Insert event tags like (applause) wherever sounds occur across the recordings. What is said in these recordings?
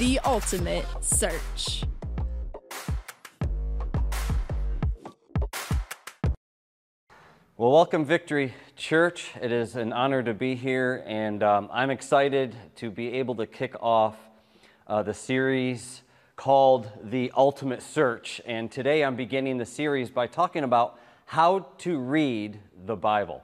the ultimate search. Well, welcome, Victory Church. It is an honor to be here, and um, I'm excited to be able to kick off uh, the series called The Ultimate Search. And today I'm beginning the series by talking about how to read the Bible.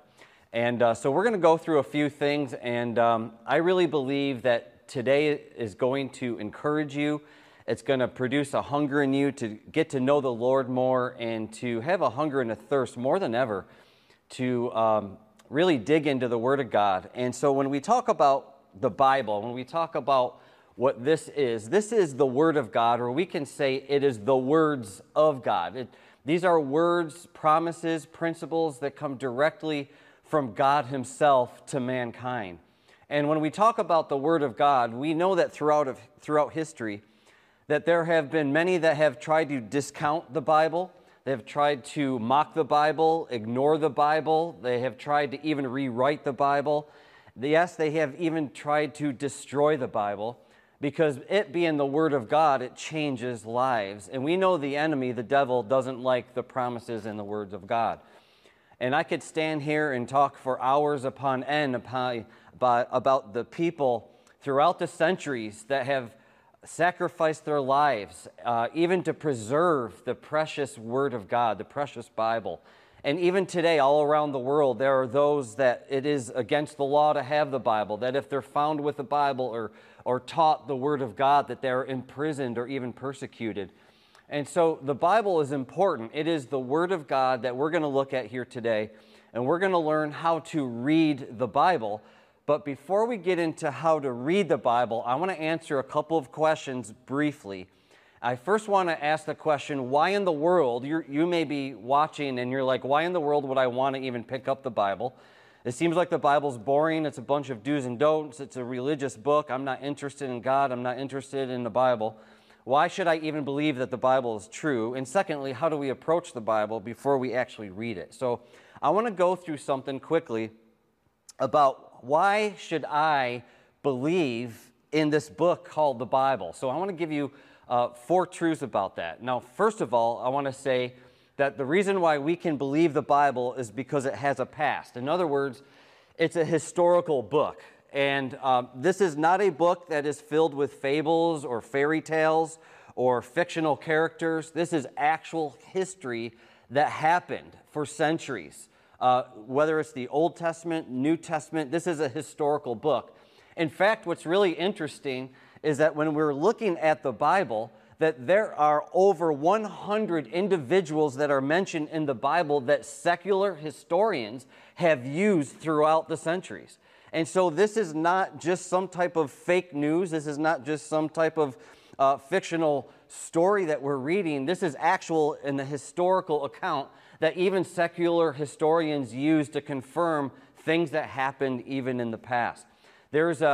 And uh, so we're going to go through a few things, and um, I really believe that today is going to encourage you. It's going to produce a hunger in you to get to know the Lord more and to have a hunger and a thirst more than ever to um, really dig into the Word of God. And so when we talk about the Bible, when we talk about what this is, this is the Word of God, or we can say it is the words of God. It, these are words, promises, principles that come directly from God Himself to mankind. And when we talk about the Word of God, we know that throughout, of, throughout history, that there have been many that have tried to discount the Bible they have tried to mock the Bible, ignore the Bible. They have tried to even rewrite the Bible. Yes, they have even tried to destroy the Bible because it being the Word of God, it changes lives. And we know the enemy, the devil, doesn't like the promises and the words of God. And I could stand here and talk for hours upon end about, about the people throughout the centuries that have sacrificed their lives, uh, even to preserve the precious Word of God, the precious Bible. And even today, all around the world, there are those that it is against the law to have the Bible, that if they're found with the Bible or, or taught the Word of God, that they're imprisoned or even persecuted. And so the Bible is important. It is the Word of God that we're going to look at here today. And we're going to learn how to read the Bible but before we get into how to read the Bible, I want to answer a couple of questions briefly. I first want to ask the question why in the world, you you may be watching and you're like, why in the world would I want to even pick up the Bible? It seems like the Bible's boring. It's a bunch of do's and don'ts. It's a religious book. I'm not interested in God. I'm not interested in the Bible. Why should I even believe that the Bible is true? And secondly, how do we approach the Bible before we actually read it? So I want to go through something quickly about why should I believe in this book called the Bible? So I want to give you uh, four truths about that. Now, first of all, I want to say that the reason why we can believe the Bible is because it has a past. In other words, it's a historical book. And um, this is not a book that is filled with fables or fairy tales or fictional characters. This is actual history that happened for centuries. Uh, whether it's the Old Testament, New Testament, this is a historical book. In fact, what's really interesting is that when we're looking at the Bible, that there are over 100 individuals that are mentioned in the Bible that secular historians have used throughout the centuries. And so this is not just some type of fake news. This is not just some type of uh, fictional story that we're reading. This is actual in the historical account that even secular historians use to confirm things that happened even in the past. There's a,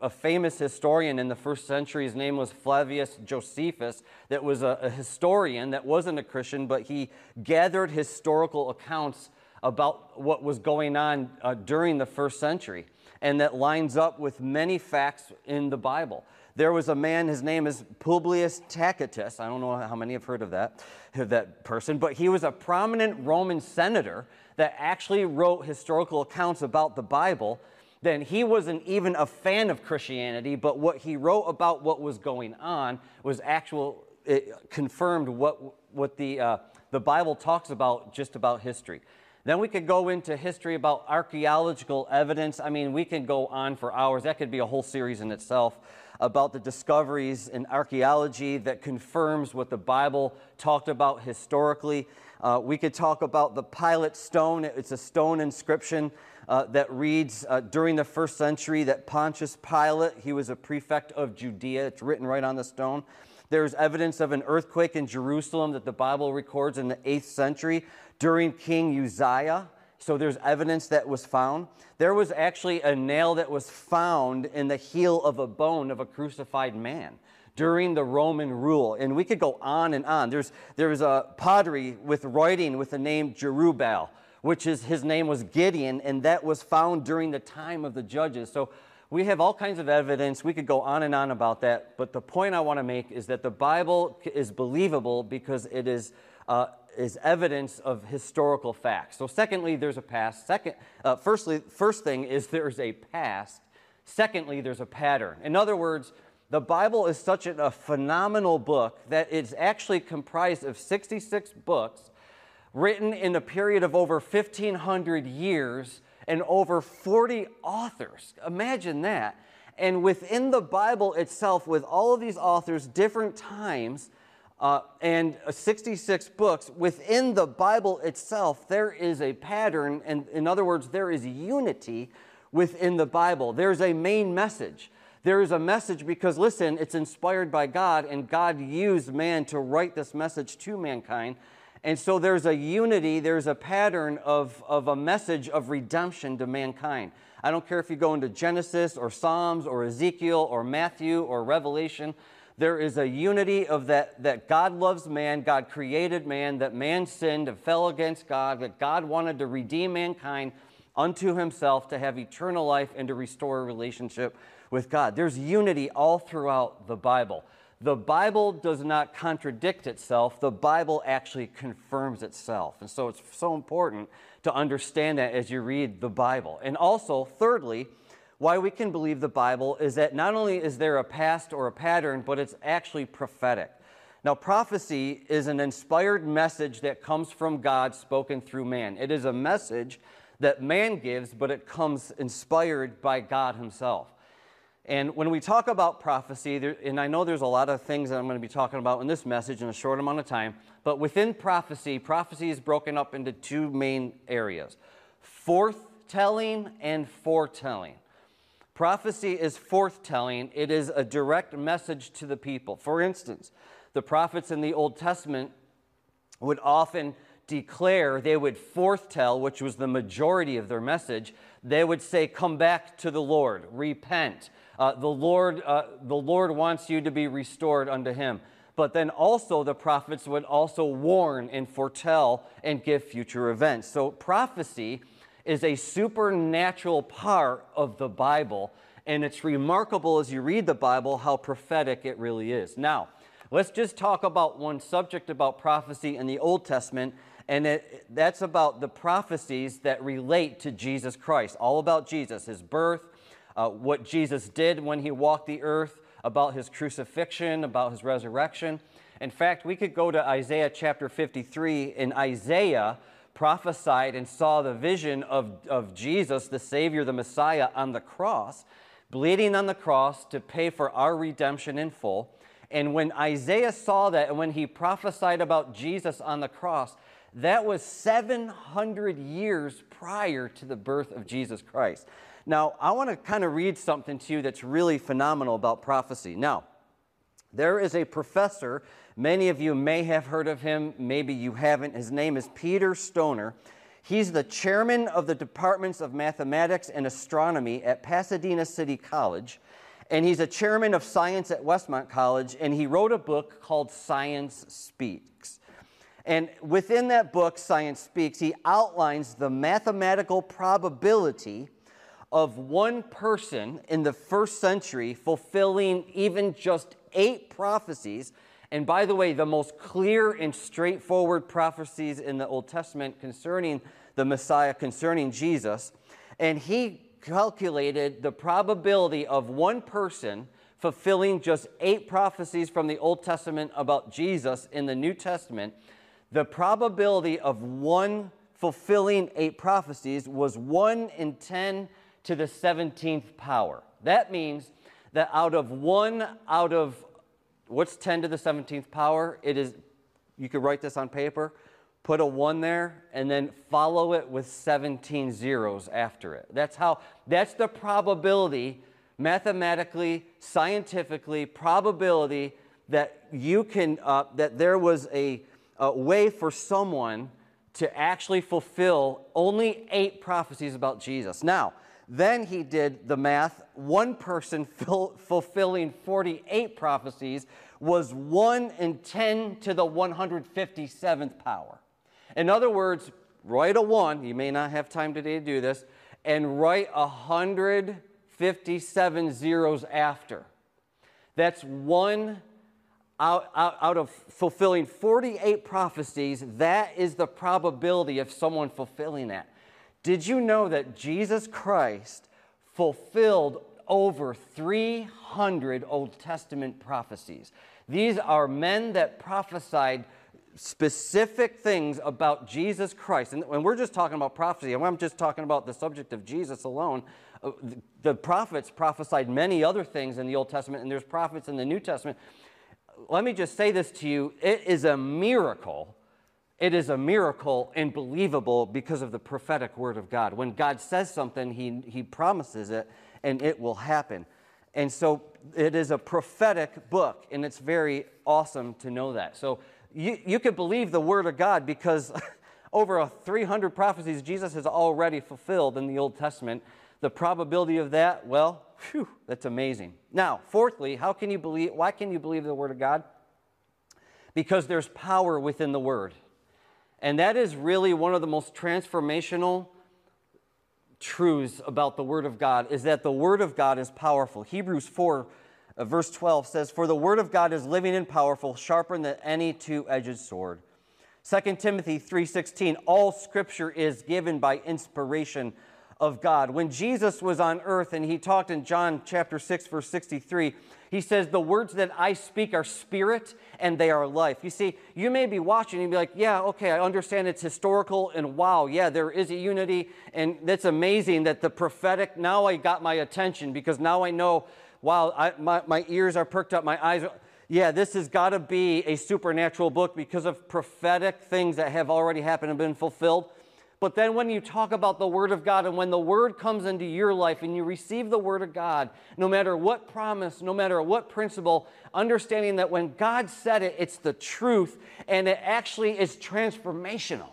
a, a, famous historian in the first century. His name was Flavius Josephus, that was a, a historian that wasn't a Christian, but he gathered historical accounts about what was going on uh, during the first century, and that lines up with many facts in the Bible. There was a man, his name is Publius Tacitus. I don't know how many have heard of that, that person, but he was a prominent Roman senator that actually wrote historical accounts about the Bible. Then he wasn't even a fan of Christianity, but what he wrote about what was going on was actual, it confirmed what, what the, uh, the Bible talks about just about history. Then we could go into history about archaeological evidence. I mean, we can go on for hours. That could be a whole series in itself about the discoveries in archaeology that confirms what the Bible talked about historically. Uh, we could talk about the Pilate stone. It's a stone inscription uh, that reads uh, during the first century that Pontius Pilate, he was a prefect of Judea. It's written right on the stone. There's evidence of an earthquake in Jerusalem that the Bible records in the 8th century during King Uzziah. So there's evidence that was found. There was actually a nail that was found in the heel of a bone of a crucified man during the Roman rule. And we could go on and on. There's, there was a pottery with writing with the name Jerubbaal, which is his name was Gideon, and that was found during the time of the judges. So we have all kinds of evidence. We could go on and on about that. But the point I want to make is that the Bible is believable because it is, uh, is evidence of historical facts. So, secondly, there's a past. Second, uh, firstly, first thing is (laughs) there's a past. Secondly, there's a pattern. In other words, the Bible is such a phenomenal book that it's actually comprised of 66 books written in a period of over 1,500 years and over 40 authors. Imagine that. And within the Bible itself, with all of these authors, different times, uh, and 66 books, within the Bible itself, there is a pattern. And in other words, there is unity within the Bible. There's a main message. There is a message because, listen, it's inspired by God, and God used man to write this message to mankind. And so there's a unity, there's a pattern of, of a message of redemption to mankind. I don't care if you go into Genesis or Psalms or Ezekiel or Matthew or Revelation, there is a unity of that, that God loves man, God created man, that man sinned and fell against God, that God wanted to redeem mankind unto himself to have eternal life and to restore a relationship with God. There's unity all throughout the Bible. The Bible does not contradict itself, the Bible actually confirms itself. And so it's so important to understand that as you read the Bible. And also, thirdly, why we can believe the Bible is that not only is there a past or a pattern, but it's actually prophetic. Now, prophecy is an inspired message that comes from God spoken through man. It is a message that man gives, but it comes inspired by God Himself. And when we talk about prophecy, there, and I know there's a lot of things that I'm going to be talking about in this message in a short amount of time, but within prophecy, prophecy is broken up into two main areas forthtelling and foretelling. Prophecy is forthtelling, it is a direct message to the people. For instance, the prophets in the Old Testament would often declare, they would forthtell, which was the majority of their message, they would say, Come back to the Lord, repent. Uh, the, Lord, uh, the Lord wants you to be restored unto him. But then also, the prophets would also warn and foretell and give future events. So, prophecy is a supernatural part of the Bible, and it's remarkable as you read the Bible how prophetic it really is. Now, let's just talk about one subject about prophecy in the Old Testament, and it, that's about the prophecies that relate to Jesus Christ, all about Jesus, his birth, uh, what Jesus did when he walked the earth, about his crucifixion, about his resurrection. In fact, we could go to Isaiah chapter 53, In Isaiah prophesied and saw the vision of, of Jesus, the Savior, the Messiah, on the cross, bleeding on the cross to pay for our redemption in full. And when Isaiah saw that, and when he prophesied about Jesus on the cross, that was 700 years prior to the birth of Jesus Christ. Now, I want to kind of read something to you that's really phenomenal about prophecy. Now, there is a professor, many of you may have heard of him, maybe you haven't. His name is Peter Stoner. He's the chairman of the departments of mathematics and astronomy at Pasadena City College, and he's a chairman of science at Westmont College, and he wrote a book called Science Speaks. And within that book, Science Speaks, he outlines the mathematical probability of one person in the first century fulfilling even just eight prophecies. And by the way, the most clear and straightforward prophecies in the Old Testament concerning the Messiah, concerning Jesus. And he calculated the probability of one person fulfilling just eight prophecies from the Old Testament about Jesus in the New Testament. The probability of one fulfilling eight prophecies was one in 10 to the 17th power. That means that out of one out of what's 10 to the 17th power? It is, you could write this on paper, put a one there, and then follow it with 17 zeros after it. That's how, that's the probability, mathematically, scientifically, probability that you can, uh, that there was a, a way for someone to actually fulfill only eight prophecies about Jesus. Now, then he did the math. One person (laughs) fulfilling 48 prophecies was 1 in 10 to the 157th power. In other words, write a 1, you may not have time today to do this, and write 157 zeros after. That's one out, out, out, of fulfilling 48 prophecies. That is the probability of someone fulfilling that. Did you know that Jesus Christ fulfilled over 300 Old Testament prophecies? These are men that prophesied specific things about Jesus Christ. And when we're just talking about prophecy, and I'm just talking about the subject of Jesus alone, uh, the prophets prophesied many other things in the Old Testament, and there's prophets in the New Testament. Let me just say this to you it is a miracle. It is a miracle and believable because of the prophetic word of God. When God says something, he, he promises it, and it will happen. And so it is a prophetic book, and it's very awesome to know that. So you, you could believe the word of God because (laughs) over 300 prophecies Jesus has already fulfilled in the Old Testament. The probability of that, well, whew, that's amazing. Now, fourthly, how can you believe, why can you believe the word of God? Because there's power within the word. And that is really one of the most transformational truths about the Word of God is that the Word of God is powerful. Hebrews 4, uh, verse 12 says, For the Word of God is living and powerful, sharper than any two edged sword. 2 Timothy 3:16 All scripture is given by inspiration of God. When Jesus was on earth and he talked in John chapter 6 verse 63, he says, The words that I speak are spirit and they are life. You see, you may be watching and be like, Yeah, okay, I understand it's historical and wow, yeah, there is a unity. And that's amazing that the prophetic, now I got my attention because now I know, wow, I, my, my ears are perked up, my eyes are. Yeah, this has got to be a supernatural book because of prophetic things that have already happened and been fulfilled. But then when you talk about the Word of God and when the Word comes into your life and you receive the Word of God, no matter what promise, no matter what principle, understanding that when God said it, it's the truth and it actually is transformational.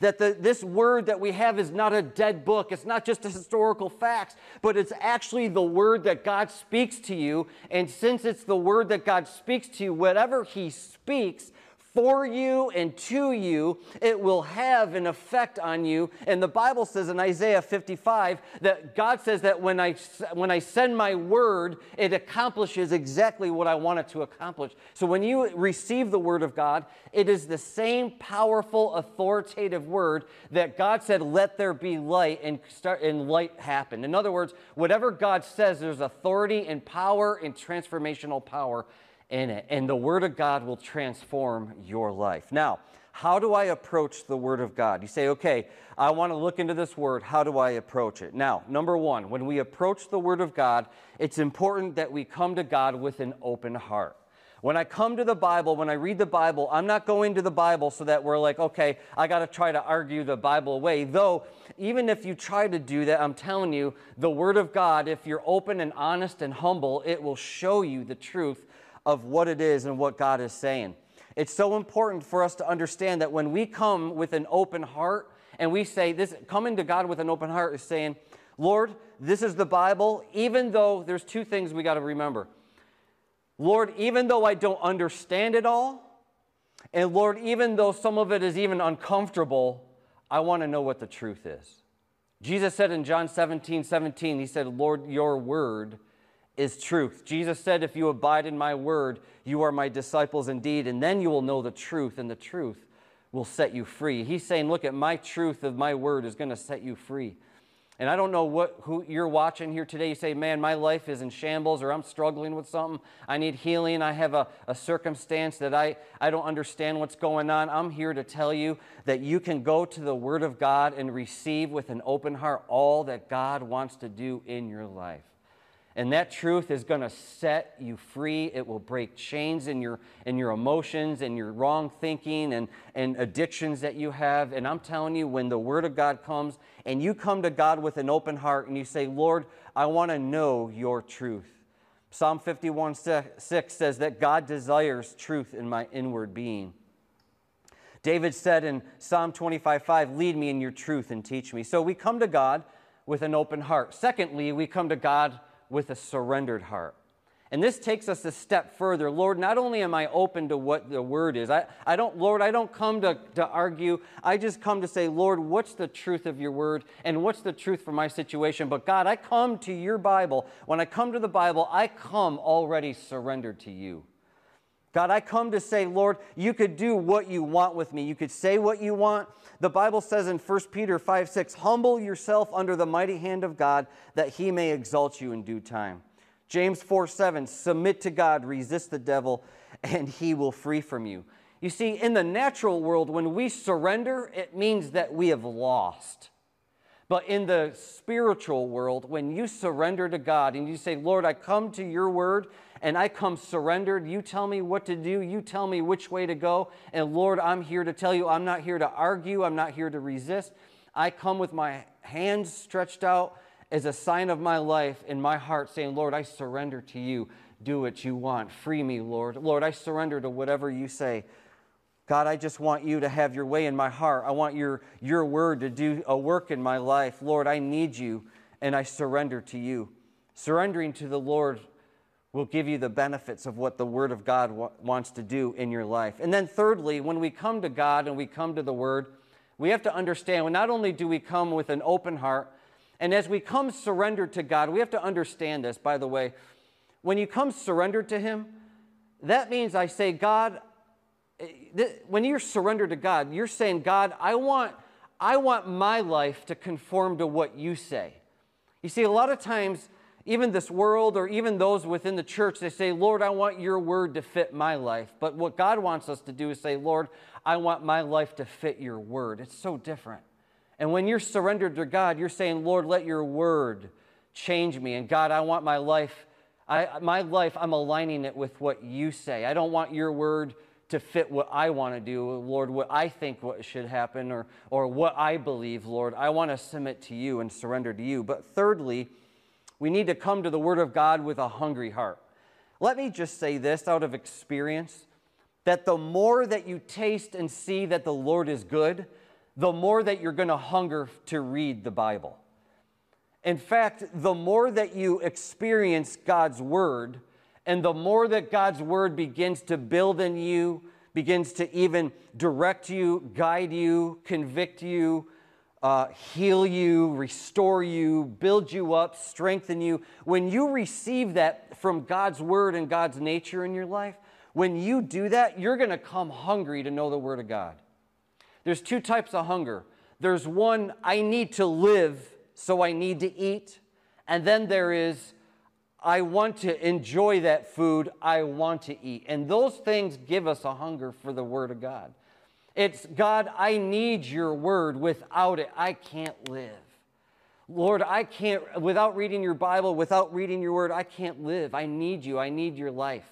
That the, this word that we have is not a dead book. It's not just historical facts, but it's actually the word that God speaks to you. And since it's the word that God speaks to you, whatever He speaks for you and to you, it will have an effect on you. And the Bible says in Isaiah 55 that God says that when I, when I send my word, it accomplishes exactly what I want it to accomplish. So when you receive the word of God, it is the same powerful, authoritative word that God said, let there be light, and, start, and light happened. In other words, whatever God says, there's authority and power and transformational power in it. And the Word of God will transform your life. Now, how do I approach the Word of God? You say, okay, I want to look into this Word. How do I approach it? Now, number one, when we approach the Word of God, it's important that we come to God with an open heart. When I come to the Bible, when I read the Bible, I'm not going to the Bible so that we're like, okay, I got to try to argue the Bible away. Though, even if you try to do that, I'm telling you, the Word of God, if you're open and honest and humble, it will show you the truth of what it is and what God is saying. It's so important for us to understand that when we come with an open heart and we say this, coming to God with an open heart is saying, Lord, this is the Bible, even though there's two things we got to remember. Lord, even though I don't understand it all, and Lord, even though some of it is even uncomfortable, I want to know what the truth is. Jesus said in John 17, 17, He said, Lord, your word is truth. Jesus said, If you abide in my word, you are my disciples indeed, and then you will know the truth, and the truth will set you free. He's saying, Look at my truth of my word is going to set you free. And I don't know what who you're watching here today. You say, Man, my life is in shambles, or I'm struggling with something. I need healing. I have a, a circumstance that I, I don't understand what's going on. I'm here to tell you that you can go to the Word of God and receive with an open heart all that God wants to do in your life. And that truth is going to set you free. It will break chains in your, in your emotions and your wrong thinking and, and addictions that you have. And I'm telling you, when the Word of God comes and you come to God with an open heart and you say, Lord, I want to know your truth. Psalm 51 6 says that God desires truth in my inward being. David said in Psalm 25 5, Lead me in your truth and teach me. So we come to God with an open heart. Secondly, we come to God with a surrendered heart. And this takes us a step further. Lord, not only am I open to what the word is, I, I don't, Lord, I don't come to, to argue. I just come to say, Lord, what's the truth of your word and what's the truth for my situation? But God, I come to your Bible. When I come to the Bible, I come already surrendered to you. God, I come to say, Lord, you could do what you want with me. You could say what you want. The Bible says in 1 Peter 5 6, humble yourself under the mighty hand of God that he may exalt you in due time. James 4 7, submit to God, resist the devil, and he will free from you. You see, in the natural world, when we surrender, it means that we have lost. But in the spiritual world, when you surrender to God and you say, Lord, I come to your word and I come surrendered, you tell me what to do, you tell me which way to go. And Lord, I'm here to tell you, I'm not here to argue, I'm not here to resist. I come with my hands stretched out as a sign of my life in my heart, saying, Lord, I surrender to you. Do what you want. Free me, Lord. Lord, I surrender to whatever you say. God, I just want you to have your way in my heart. I want your, your word to do a work in my life. Lord, I need you, and I surrender to you. Surrendering to the Lord will give you the benefits of what the Word of God wa- wants to do in your life. And then, thirdly, when we come to God and we come to the Word, we have to understand not only do we come with an open heart, and as we come surrendered to God, we have to understand this, by the way. When you come surrendered to Him, that means I say, God, eh, when you're surrendered to God, you're saying, God, I want, I want my life to conform to what you say. You see, a lot of times, even this world or even those within the church, they say, Lord, I want your word to fit my life. But what God wants us to do is say, Lord, I want my life to fit your word. It's so different. And when you're surrendered to God, you're saying, Lord, let your word change me. And God, I want my life, I, my life, I'm aligning it with what you say. I don't want your word to fit what I want to do, Lord, what I think what should happen or, or what I believe, Lord. I want to submit to you and surrender to you. But thirdly, we need to come to the Word of God with a hungry heart. Let me just say this out of experience that the more that you taste and see that the Lord is good, the more that you're going to hunger to read the Bible. In fact, the more that you experience God's Word, and the more that God's Word begins to build in you, begins to even direct you, guide you, convict you, uh, heal you, restore you, build you up, strengthen you, when you receive that from God's Word and God's nature in your life, when you do that, you're going to come hungry to know the Word of God. There's two types of hunger. There's one, I need to live, so I need to eat. And then there is, I want to enjoy that food, I want to eat. And those things give us a hunger for the Word of God. It's, God, I need your Word. Without it, I can't live. Lord, I can't, without reading your Bible, without reading your Word, I can't live. I need you. I need your life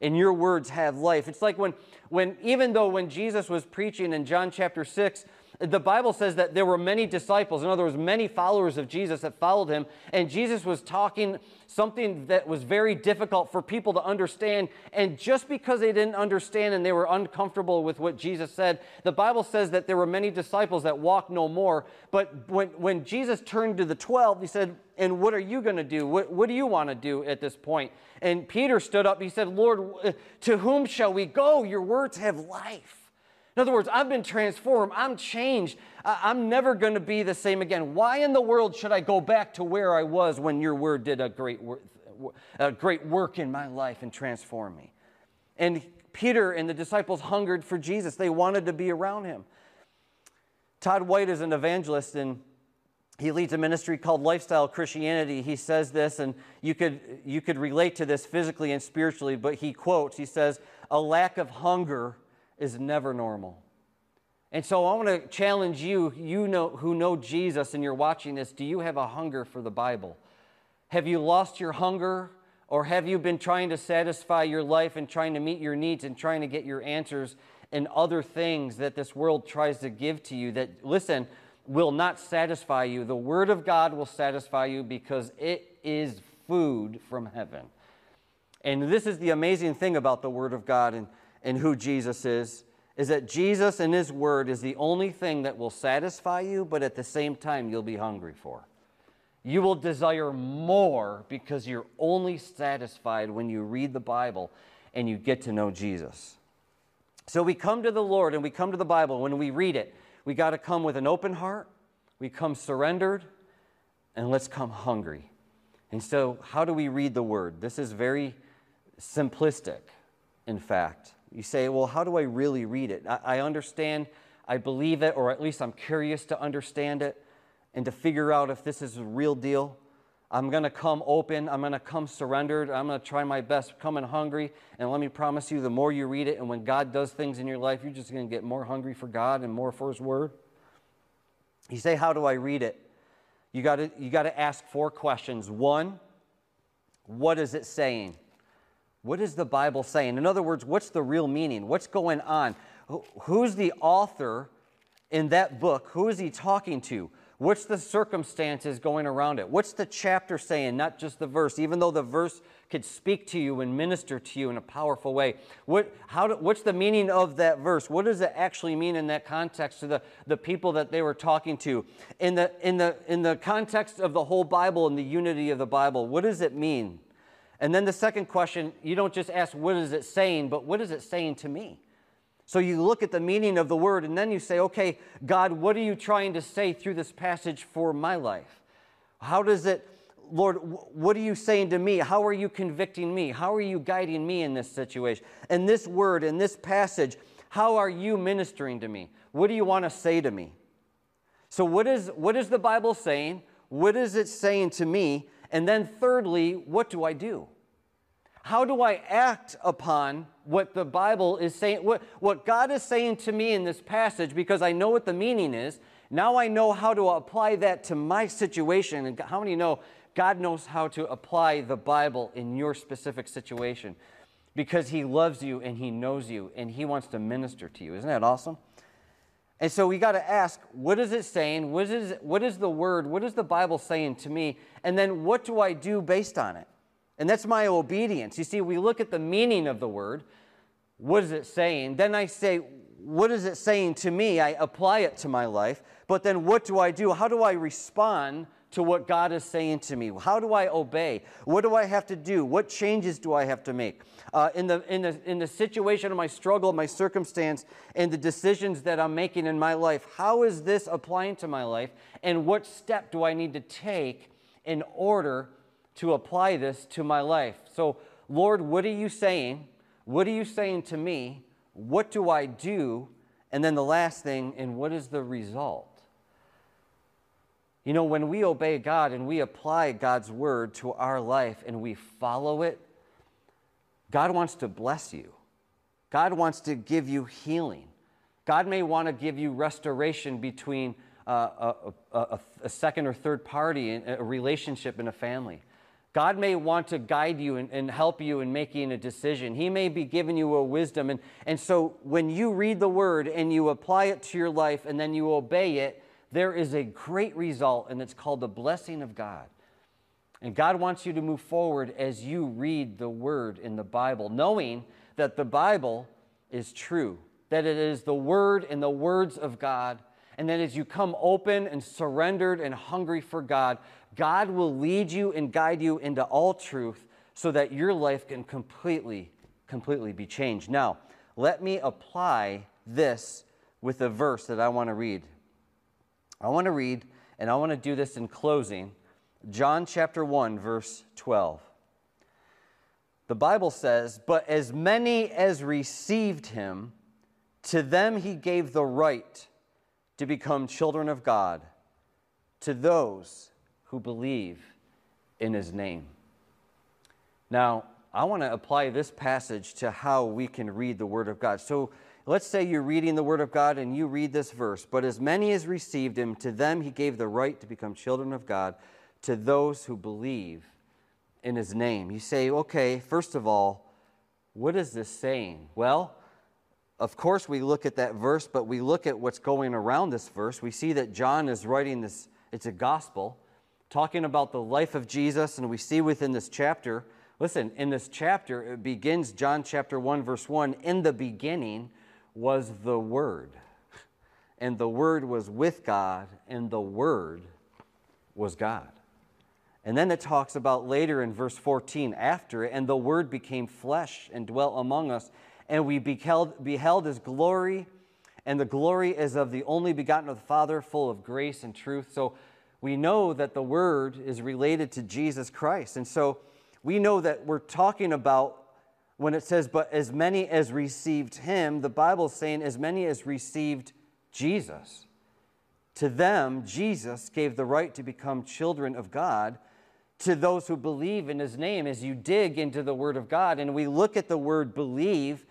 and your words have life. It's like when, when even though when Jesus was preaching in John chapter 6, the Bible says that there were many disciples, in other words, many followers of Jesus that followed him, and Jesus was talking something that was very difficult for people to understand. And just because they didn't understand and they were uncomfortable with what Jesus said, the Bible says that there were many disciples that walked no more. But when, when Jesus turned to the 12, he said, And what are you going to do? What, what do you want to do at this point? And Peter stood up. He said, Lord, to whom shall we go? Your words have life. In other words, I've been transformed. I'm changed. I'm never going to be the same again. Why in the world should I go back to where I was when your word did a great, work, a great work in my life and transform me? And Peter and the disciples hungered for Jesus. They wanted to be around him. Todd White is an evangelist and he leads a ministry called Lifestyle Christianity. He says this, and you could, you could relate to this physically and spiritually, but he quotes, he says, A lack of hunger is never normal. And so I want to challenge you, you know who know Jesus and you're watching this, do you have a hunger for the Bible? Have you lost your hunger or have you been trying to satisfy your life and trying to meet your needs and trying to get your answers in other things that this world tries to give to you that listen, will not satisfy you. The word of God will satisfy you because it is food from heaven. And this is the amazing thing about the word of God and and who Jesus is, is that Jesus and His Word is the only thing that will satisfy you, but at the same time, you'll be hungry for. You will desire more because you're only satisfied when you read the Bible and you get to know Jesus. So we come to the Lord and we come to the Bible. When we read it, we got to come with an open heart, we come surrendered, and let's come hungry. And so, how do we read the Word? This is very simplistic, in fact. You say, well, how do I really read it? I, I understand, I believe it, or at least I'm curious to understand it and to figure out if this is a real deal. I'm going to come open. I'm going to come surrendered. I'm going to try my best, coming hungry. And let me promise you, the more you read it, and when God does things in your life, you're just going to get more hungry for God and more for His Word. You say, How do I read it? You got to you got to ask four questions. One, what is it saying? What is the Bible saying? In other words, what's the real meaning? What's going on? Who's the author in that book? Who is he talking to? What's the circumstances going around it? What's the chapter saying, not just the verse, even though the verse could speak to you and minister to you in a powerful way? What, how do, what's the meaning of that verse? What does it actually mean in that context to the, the people that they were talking to? In the, in, the, in the context of the whole Bible and the unity of the Bible, what does it mean? And then the second question, you don't just ask, what is it saying, but what is it saying to me? So you look at the meaning of the word and then you say, okay, God, what are you trying to say through this passage for my life? How does it, Lord, what are you saying to me? How are you convicting me? How are you guiding me in this situation? And this word, in this passage, how are you ministering to me? What do you want to say to me? So, what is, what is the Bible saying? What is it saying to me? And then, thirdly, what do I do? How do I act upon what the Bible is saying, what, what God is saying to me in this passage, because I know what the meaning is? Now I know how to apply that to my situation. And how many know God knows how to apply the Bible in your specific situation? Because He loves you and He knows you and He wants to minister to you. Isn't that awesome? And so we got to ask, what is it saying? What is, what is the word? What is the Bible saying to me? And then what do I do based on it? And that's my obedience. You see, we look at the meaning of the word. What is it saying? Then I say, what is it saying to me? I apply it to my life. But then what do I do? How do I respond to what God is saying to me? How do I obey? What do I have to do? What changes do I have to make? Uh, in, the, in, the, in the situation of my struggle, my circumstance, and the decisions that I'm making in my life, how is this applying to my life? And what step do I need to take in order to apply this to my life. So, Lord, what are you saying? What are you saying to me? What do I do? And then the last thing, and what is the result? You know, when we obey God and we apply God's word to our life and we follow it, God wants to bless you. God wants to give you healing. God may want to give you restoration between uh, a, a, a, second or third party, in a relationship in a family. God may want to guide you and, and, help you in making a decision. He may be giving you a wisdom. And, and so when you read the word and you apply it to your life and then you obey it, there is a great result, and it's called the blessing of God. And God wants you to move forward as you read the word in the Bible, knowing that the Bible is true, that it is the word and the words of God and then as you come open and surrendered and hungry for God, God will lead you and guide you into all truth so that your life can completely, completely be changed. Now, let me apply this with a verse that I want to read. I want to read, and I want to do this in closing, John chapter 1, verse 12. The Bible says, But as many as received him, to them he gave the right to become children of God to those who believe in his name. Now, I want to apply this passage to how we can read the Word of God. So let's say you're reading the Word of God and you read this verse, but as many as received him, to them he gave the right to become children of God, to those who believe in his name. You say, okay, first of all, what is this saying? Well, of course, we look at that verse, but we look at what's going around this verse. We see that John is writing this, it's a gospel, talking about the life of Jesus, and we see within this chapter, listen, in this chapter, it begins John chapter 1, verse 1 In the beginning was the Word, and the Word was with God, and the Word was God. And then it talks about later in verse 14, after and the Word became flesh and dwelt among us, and we beheld, beheld his glory, and the glory is of the only begotten of the Father, full of grace and truth. So we know that the Word is related to Jesus Christ. And so we know that we're talking about when it says, but as many as received him, the Bible's saying, as many as received Jesus. To them, Jesus gave the right to become children of God. To those who believe in his name as you dig into the word of God and we look at the word believe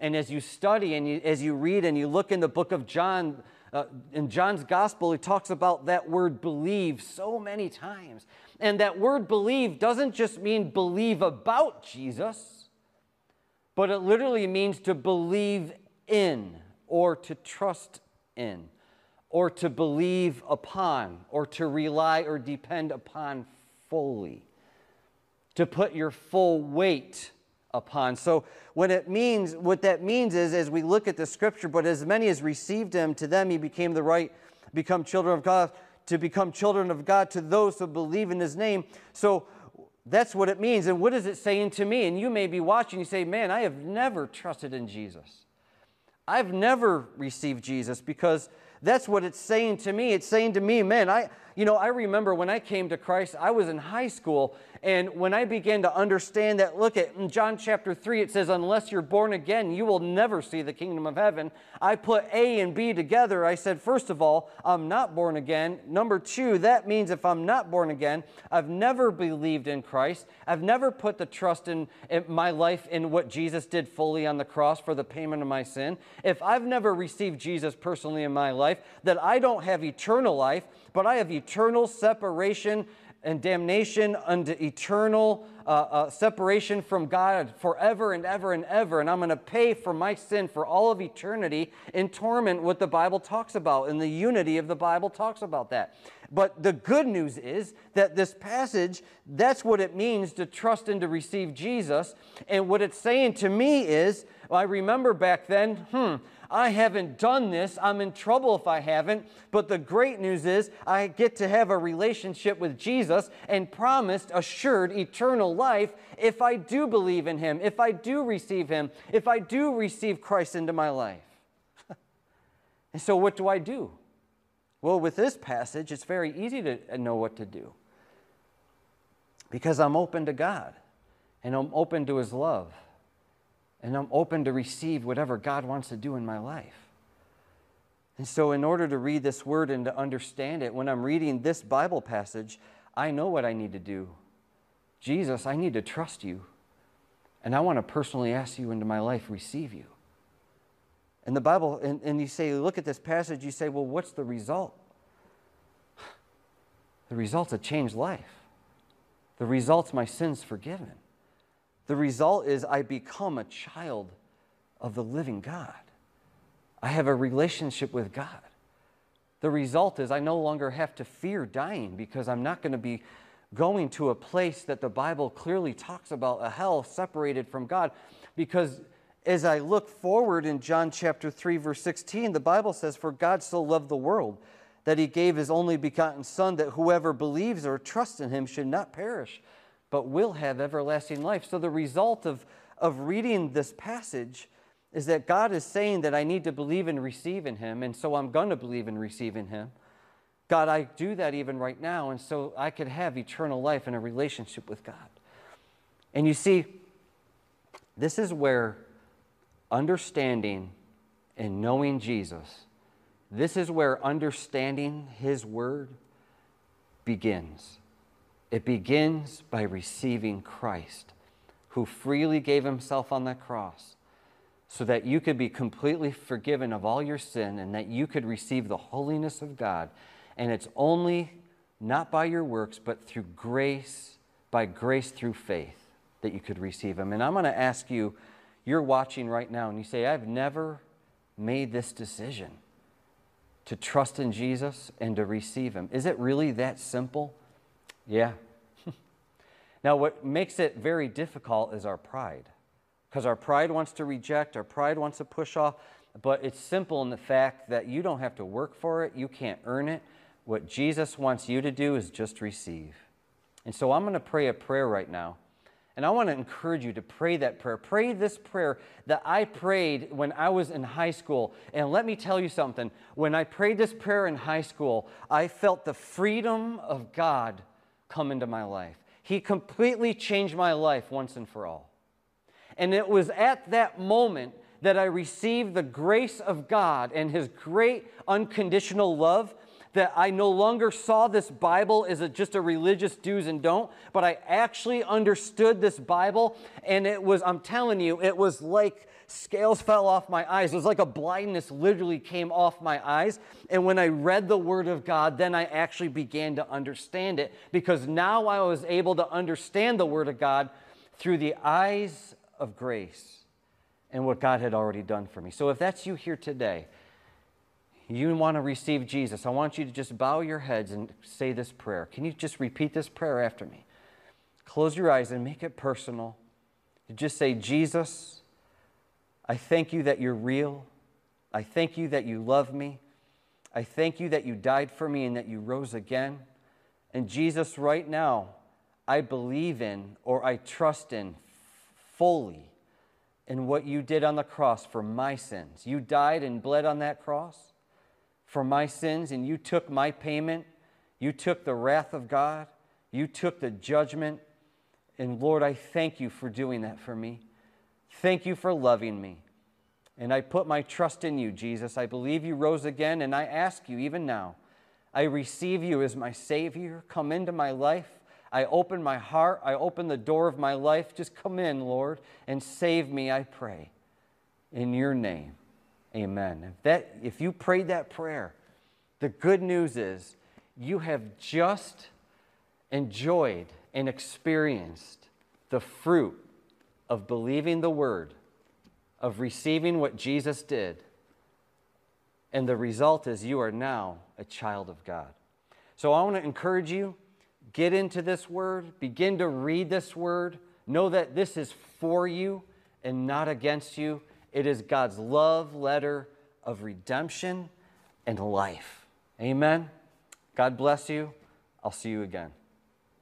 and as you study and you, as you read and you look in the book of John uh, in John's gospel he talks about that word believe so many times. And that word believe doesn't just mean believe about Jesus but it literally means to believe in or to trust in or to believe upon or to rely or depend upon fully, to put your full weight upon. So, what it means, what that means is, as we look at the scripture, but as many as received him, to them he became the right, become children of God, to become children of God to those who believe in his name. So, that's what it means. And what is it saying to me? And you may be watching, you say, Man, I have never trusted in Jesus. I've never received Jesus because that's what it's saying to me. It's saying to me, man, I, you know, I remember when I came to Christ, I was in high school, and when I began to understand that, look at in John chapter 3, it says, Unless you're born again, you will never see the kingdom of heaven. I put A and B together. I said, First of all, I'm not born again. Number two, that means if I'm not born again, I've never believed in Christ. I've never put the trust in, in my life in what Jesus did fully on the cross for the payment of my sin. If I've never received Jesus personally in my life, that I don't have eternal life, but I have eternal separation and damnation unto eternal uh, uh, separation from God forever and ever and ever. And I'm going to pay for my sin for all of eternity in torment, what the Bible talks about, and the unity of the Bible talks about that. But the good news is that this passage, that's what it means to trust and to receive Jesus. And what it's saying to me is, well, I remember back then, hmm, I haven't done this. I'm in trouble if I haven't. But the great news is I get to have a relationship with Jesus and promised assured eternal life if I do believe in him, if I do receive him, if I do receive Christ into my life. (laughs) and so, what do I do? Well, with this passage, it's very easy to know what to do because I'm open to God and I'm open to his love and I'm open to receive whatever God wants to do in my life. And so, in order to read this word and to understand it, when I'm reading this Bible passage, I know what I need to do. Jesus, I need to trust you. And I want to personally ask you into my life, receive you. And the Bible, and, and you say, look at this passage, you say, well, what's the result? (sighs) The result's a changed life. The result's my sins forgiven. The result is I become a child of the living God. I have a relationship with God. The result is I no longer have to fear dying because I'm not going to be going to a place that the Bible clearly talks about a hell separated from God. Because as I look forward in John chapter 3, verse 16, the Bible says, For God so loved the world that he gave his only begotten Son, that whoever believes or trusts in him should not perish, but will have everlasting life. So the result of, of reading this passage is that God is saying that I need to believe and receive in Him, and so I'm going to believe and receive in Him. God, I do that even right now, and so I could have eternal life in a relationship with God. And you see, this is where understanding and knowing Jesus, this is where understanding His Word begins. It begins by receiving Christ, who freely gave himself on the cross so that you could be completely forgiven of all your sin and that you could receive the holiness of God. And it's only not by your works, but through grace, by grace through faith, that you could receive Him. And I'm going to ask you, you're watching right now, and you say, I've never made this decision to trust in Jesus and to receive Him. Is it really that simple? Yeah. (laughs) now, what makes it very difficult is our pride. Because our pride wants to reject, our pride wants to push off, but it's simple in the fact that you don't have to work for it, you can't earn it. What Jesus wants you to do is just receive. And so I'm going to pray a prayer right now. And I want to encourage you to pray that prayer. Pray this prayer that I prayed when I was in high school. And let me tell you something. When I prayed this prayer in high school, I felt the freedom of God come into my life. He completely changed my life once and for all. And it was at that moment that I received the grace of God and His great unconditional love that I no longer saw this Bible as a, just a religious do's and don't, but I actually understood this Bible. And it was, I'm telling you, it was like scales fell off my eyes. It was like a blindness literally came off my eyes. And when I read the Word of God, then I actually began to understand it because now I was able to understand the Word of God through the eyes of grace and what God had already done for me. So if that's you here today, you want to receive Jesus, I want you to just bow your heads and say this prayer. Can you just repeat this prayer after me? Close your eyes and make it personal. Just say, Jesus, I thank you that you're real. I thank you that you love me. I thank you that you died for me and that you rose again. And Jesus, right now, I believe in or I trust in fully in what you did on the cross for my sins. You died and bled on that cross for my sins, and you took my payment. You took the wrath of God. You took the judgment. And Lord, I thank you for doing that for me. Thank you for loving me. And I put my trust in you, Jesus. I believe you rose again, and I ask you even now, I receive you as my Savior. Come into my life. I open my heart. I open the door of my life. Just come in, Lord, and save me, I pray. In your name. Amen. If, that, if you prayed that prayer, the good news is you have just enjoyed and experienced the fruit of believing the word, of receiving what Jesus did. And the result is you are now a child of God. So I want to encourage you get into this word, begin to read this word, know that this is for you and not against you it is God's love letter of redemption and life. Amen. God bless you. I'll see you again.